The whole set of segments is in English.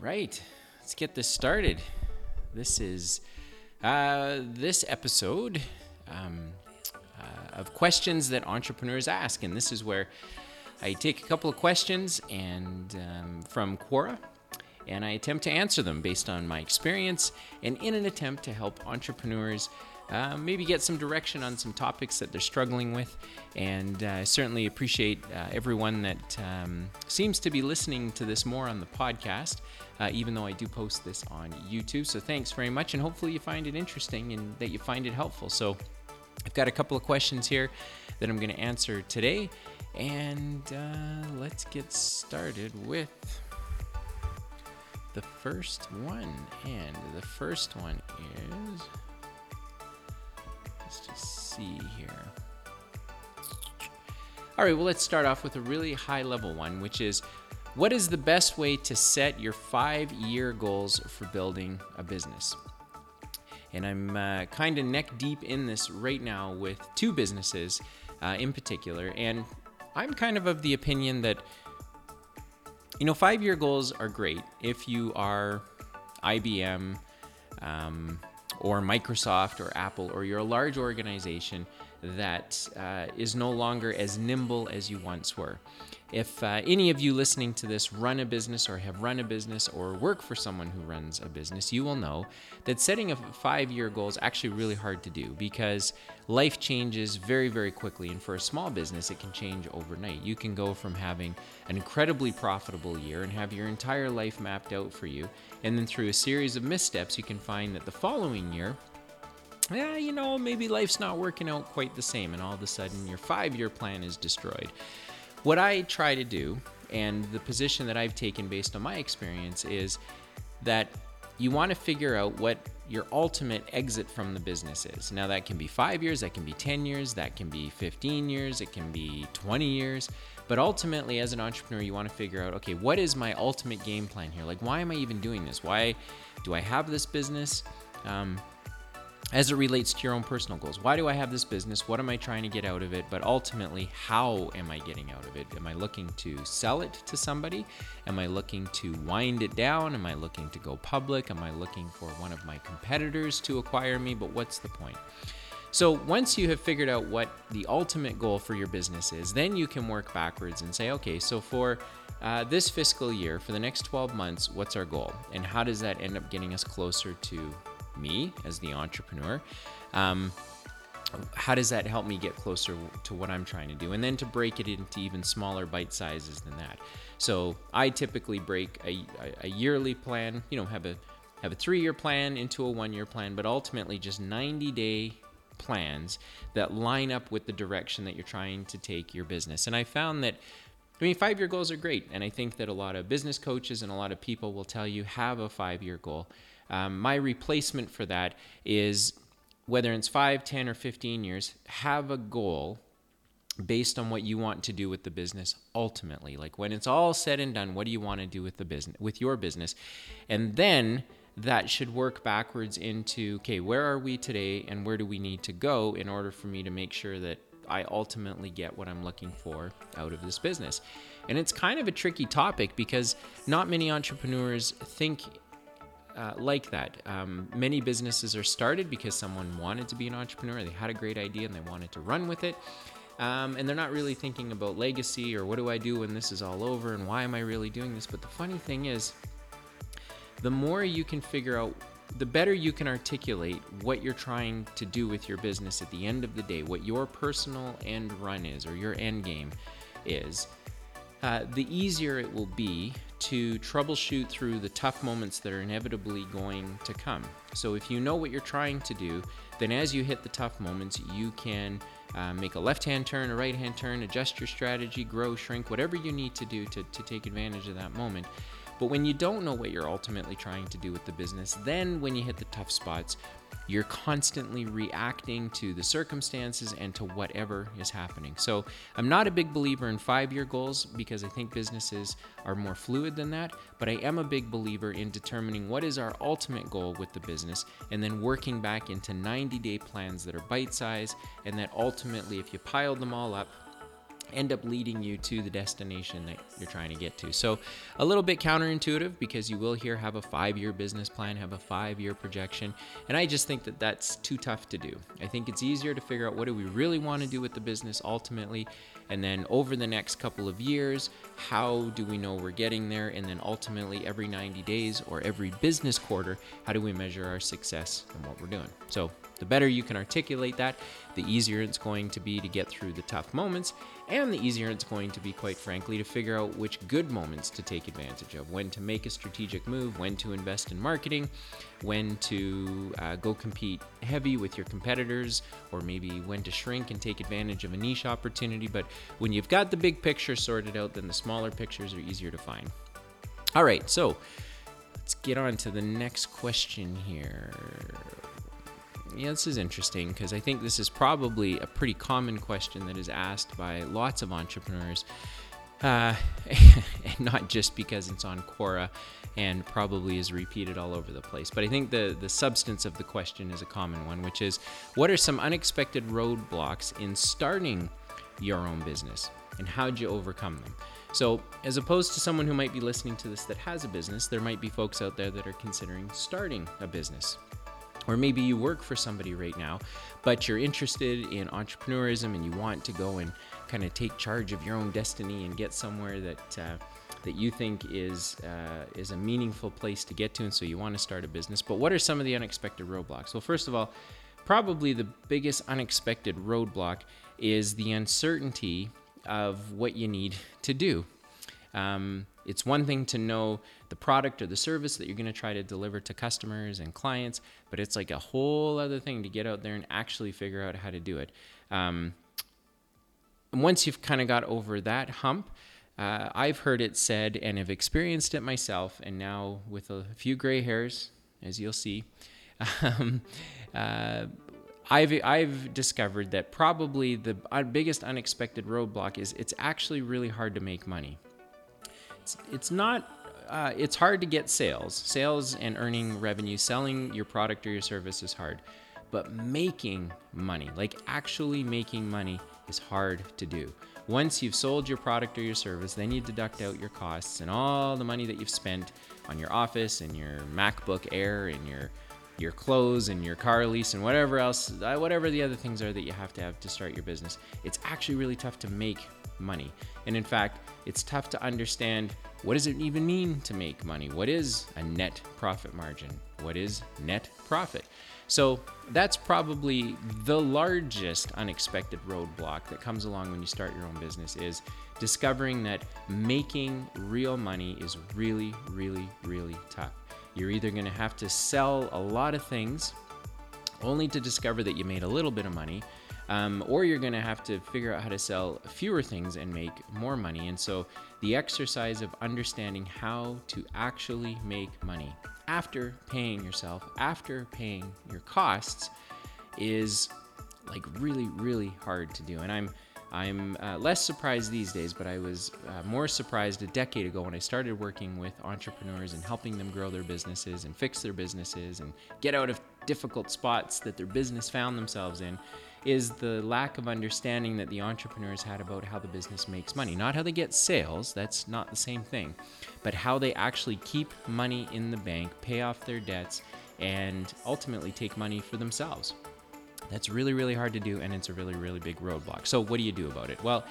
right, let's get this started. This is uh, this episode um, uh, of questions that entrepreneurs ask, and this is where I take a couple of questions and um, from Quora, and I attempt to answer them based on my experience, and in an attempt to help entrepreneurs uh, maybe get some direction on some topics that they're struggling with. And uh, I certainly appreciate uh, everyone that um, seems to be listening to this more on the podcast, uh, even though I do post this on YouTube. So thanks very much, and hopefully you find it interesting and that you find it helpful. So I've got a couple of questions here that I'm going to answer today, and uh, let's get started with the first one. And the first one see here. All right, well, let's start off with a really high level one, which is what is the best way to set your five year goals for building a business? And I'm uh, kind of neck deep in this right now with two businesses uh, in particular. And I'm kind of of the opinion that, you know, five year goals are great if you are IBM, um, or Microsoft or Apple, or you're a large organization that uh, is no longer as nimble as you once were. If uh, any of you listening to this run a business or have run a business or work for someone who runs a business, you will know that setting a five year goal is actually really hard to do because life changes very, very quickly. And for a small business, it can change overnight. You can go from having an incredibly profitable year and have your entire life mapped out for you. And then through a series of missteps, you can find that the following year, yeah, you know, maybe life's not working out quite the same, and all of a sudden your five year plan is destroyed. What I try to do, and the position that I've taken based on my experience, is that you want to figure out what your ultimate exit from the business is. Now, that can be five years, that can be 10 years, that can be 15 years, it can be 20 years. But ultimately, as an entrepreneur, you want to figure out okay, what is my ultimate game plan here? Like, why am I even doing this? Why do I have this business? Um, as it relates to your own personal goals. Why do I have this business? What am I trying to get out of it? But ultimately, how am I getting out of it? Am I looking to sell it to somebody? Am I looking to wind it down? Am I looking to go public? Am I looking for one of my competitors to acquire me? But what's the point? So, once you have figured out what the ultimate goal for your business is, then you can work backwards and say, okay, so for uh, this fiscal year, for the next 12 months, what's our goal? And how does that end up getting us closer to me as the entrepreneur. Um, how does that help me get closer to what I'm trying to do? And then to break it into even smaller bite sizes than that. So I typically break a, a yearly plan, you know, have a have a three year plan into a one year plan, but ultimately just 90 day plans that line up with the direction that you're trying to take your business. And I found that I mean, five year goals are great. And I think that a lot of business coaches and a lot of people will tell you have a five year goal. Um, my replacement for that is whether it's 5, 10, or 15 years, have a goal based on what you want to do with the business ultimately. Like when it's all said and done, what do you want to do with the business with your business? And then that should work backwards into okay, where are we today and where do we need to go in order for me to make sure that I ultimately get what I'm looking for out of this business. And it's kind of a tricky topic because not many entrepreneurs think uh, like that. Um, many businesses are started because someone wanted to be an entrepreneur, they had a great idea and they wanted to run with it. Um, and they're not really thinking about legacy or what do I do when this is all over and why am I really doing this. But the funny thing is, the more you can figure out, the better you can articulate what you're trying to do with your business at the end of the day, what your personal end run is or your end game is, uh, the easier it will be to troubleshoot through the tough moments that are inevitably going to come. So, if you know what you're trying to do, then as you hit the tough moments, you can uh, make a left hand turn, a right hand turn, adjust your strategy, grow, shrink, whatever you need to do to, to take advantage of that moment. But when you don't know what you're ultimately trying to do with the business, then when you hit the tough spots, you're constantly reacting to the circumstances and to whatever is happening. So, I'm not a big believer in five year goals because I think businesses are more fluid than that, but I am a big believer in determining what is our ultimate goal with the business and then working back into 90 day plans that are bite sized and that ultimately, if you pile them all up, end up leading you to the destination that you're trying to get to. So, a little bit counterintuitive because you will hear have a five year business plan, have a five year projection. And I just think that that's too tough to do. I think it's easier to figure out what do we really want to do with the business ultimately. And then over the next couple of years, how do we know we're getting there? And then ultimately, every 90 days or every business quarter, how do we measure our success and what we're doing? So, the better you can articulate that, the easier it's going to be to get through the tough moments, and the easier it's going to be, quite frankly, to figure out which good moments to take advantage of, when to make a strategic move, when to invest in marketing, when to uh, go compete heavy with your competitors, or maybe when to shrink and take advantage of a niche opportunity. But when you've got the big picture sorted out, then the smaller pictures are easier to find. All right, so let's get on to the next question here yeah, this is interesting because I think this is probably a pretty common question that is asked by lots of entrepreneurs. Uh, and not just because it's on Quora and probably is repeated all over the place. But I think the, the substance of the question is a common one, which is what are some unexpected roadblocks in starting your own business and how'd you overcome them? So, as opposed to someone who might be listening to this that has a business, there might be folks out there that are considering starting a business. Or maybe you work for somebody right now, but you're interested in entrepreneurism and you want to go and kind of take charge of your own destiny and get somewhere that uh, that you think is uh, is a meaningful place to get to, and so you want to start a business. But what are some of the unexpected roadblocks? Well, first of all, probably the biggest unexpected roadblock is the uncertainty of what you need to do. Um, it's one thing to know the product or the service that you're going to try to deliver to customers and clients, but it's like a whole other thing to get out there and actually figure out how to do it. Um, once you've kind of got over that hump, uh, I've heard it said and have experienced it myself, and now with a few gray hairs, as you'll see, um, uh, I've I've discovered that probably the biggest unexpected roadblock is it's actually really hard to make money. It's it's not uh, it's hard to get sales. Sales and earning revenue selling your product or your service is hard. But making money like actually making money is hard to do. Once you've sold your product or your service then you deduct out your costs and all the money that you've spent on your office and your macbook air and your your clothes and your car lease and whatever else uh, whatever the other things are that you have to have to start your business it's actually really tough to make money. And in fact, it's tough to understand what does it even mean to make money? What is a net profit margin? What is net profit? So that's probably the largest unexpected roadblock that comes along when you start your own business is discovering that making real money is really, really, really tough. You're either going to have to sell a lot of things only to discover that you made a little bit of money, um, or you're going to have to figure out how to sell fewer things and make more money. And so, the exercise of understanding how to actually make money after paying yourself, after paying your costs, is like really, really hard to do. And I'm I'm uh, less surprised these days, but I was uh, more surprised a decade ago when I started working with entrepreneurs and helping them grow their businesses and fix their businesses and get out of difficult spots that their business found themselves in is the lack of understanding that the entrepreneurs had about how the business makes money. Not how they get sales, that's not the same thing, but how they actually keep money in the bank, pay off their debts, and ultimately take money for themselves. That's really, really hard to do, and it's a really, really big roadblock. So, what do you do about it? Well,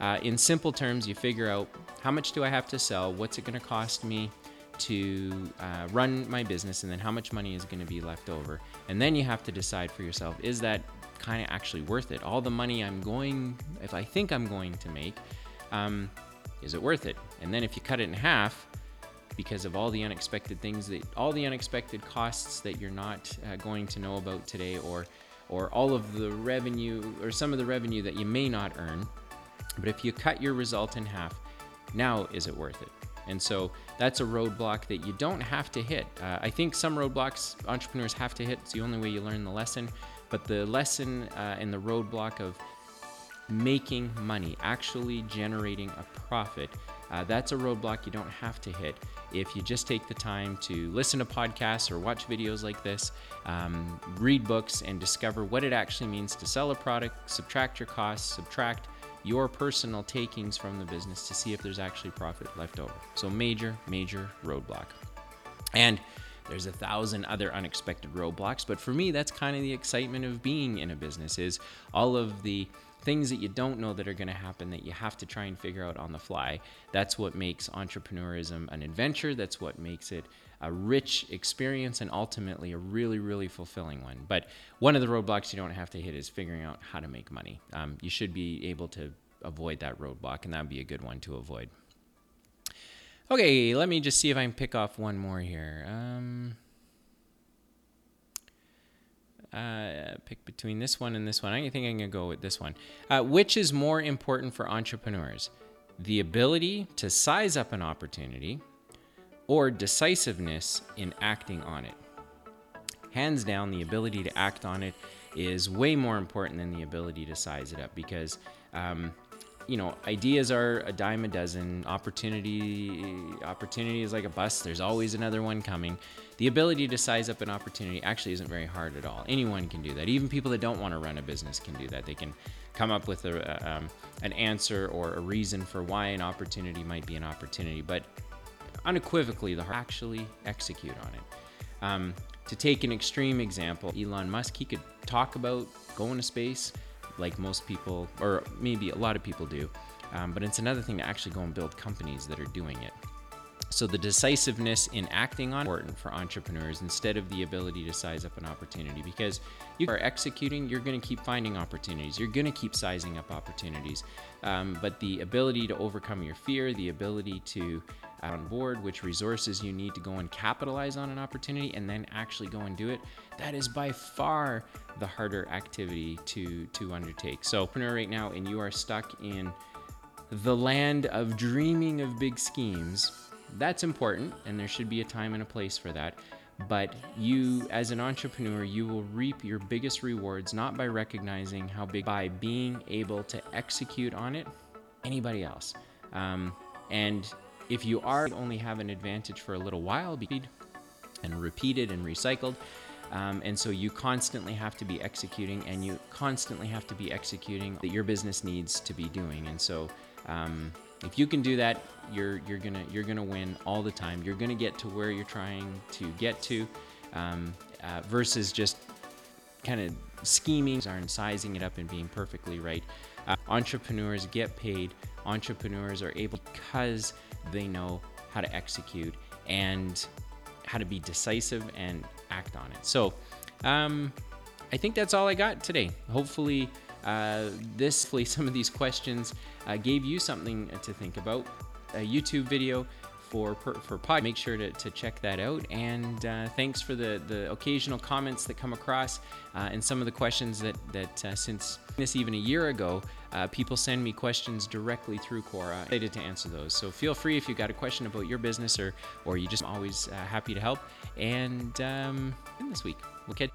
uh, in simple terms, you figure out how much do I have to sell? What's it going to cost me to uh, run my business? And then how much money is going to be left over? And then you have to decide for yourself is that kind of actually worth it? All the money I'm going, if I think I'm going to make, um, is it worth it? And then if you cut it in half, because of all the unexpected things that all the unexpected costs that you're not uh, going to know about today or or all of the revenue or some of the revenue that you may not earn but if you cut your result in half now is it worth it? And so that's a roadblock that you don't have to hit. Uh, i think some roadblocks entrepreneurs have to hit. It's the only way you learn the lesson. But the lesson uh, and the roadblock of making money, actually generating a profit, uh, that's a roadblock you don't have to hit if you just take the time to listen to podcasts or watch videos like this, um, read books, and discover what it actually means to sell a product, subtract your costs, subtract your personal takings from the business to see if there's actually profit left over. So, major, major roadblock. And there's a thousand other unexpected roadblocks, but for me, that's kind of the excitement of being in a business is all of the things that you don't know that are going to happen that you have to try and figure out on the fly. That's what makes entrepreneurism an adventure. That's what makes it a rich experience and ultimately a really, really fulfilling one. But one of the roadblocks you don't have to hit is figuring out how to make money. Um, you should be able to avoid that roadblock, and that would be a good one to avoid. Okay, let me just see if I can pick off one more here. Um, uh, pick between this one and this one. I think I'm going to go with this one. Uh, which is more important for entrepreneurs? The ability to size up an opportunity or decisiveness in acting on it? Hands down, the ability to act on it is way more important than the ability to size it up because um, you know, ideas are a dime a dozen. Opportunity, opportunity is like a bus. There's always another one coming. The ability to size up an opportunity actually isn't very hard at all. Anyone can do that. Even people that don't want to run a business can do that. They can come up with a, um, an answer or a reason for why an opportunity might be an opportunity, but unequivocally, the actually execute on it. Um, to take an extreme example, Elon Musk, he could talk about going to space like most people, or maybe a lot of people do. Um, but it's another thing to actually go and build companies that are doing it. So the decisiveness in acting on important for entrepreneurs instead of the ability to size up an opportunity because you are executing, you're going to keep finding opportunities. You're going to keep sizing up opportunities. Um, but the ability to overcome your fear, the ability to on board, which resources you need to go and capitalize on an opportunity, and then actually go and do it. That is by far the harder activity to to undertake. So, entrepreneur right now, and you are stuck in the land of dreaming of big schemes. That's important, and there should be a time and a place for that. But you, as an entrepreneur, you will reap your biggest rewards not by recognizing how big, by being able to execute on it. Anybody else, um, and if you are only have an advantage for a little while, be and repeated and recycled. Um, and so you constantly have to be executing, and you constantly have to be executing that your business needs to be doing. And so, um, if you can do that, you're you're gonna you're gonna win all the time. You're gonna get to where you're trying to get to, um, uh, versus just kind of scheming and sizing it up and being perfectly right. Uh, entrepreneurs get paid. Entrepreneurs are able because they know how to execute and how to be decisive and act on it. So, um, I think that's all I got today. Hopefully, uh, this, hopefully some of these questions uh, gave you something to think about. A YouTube video for for pod. Make sure to, to check that out. And uh, thanks for the the occasional comments that come across uh, and some of the questions that that uh, since this even a year ago, uh, people send me questions directly through Quora. I'm excited to answer those. So feel free if you've got a question about your business or or you just always uh, happy to help. And um, this week we'll catch.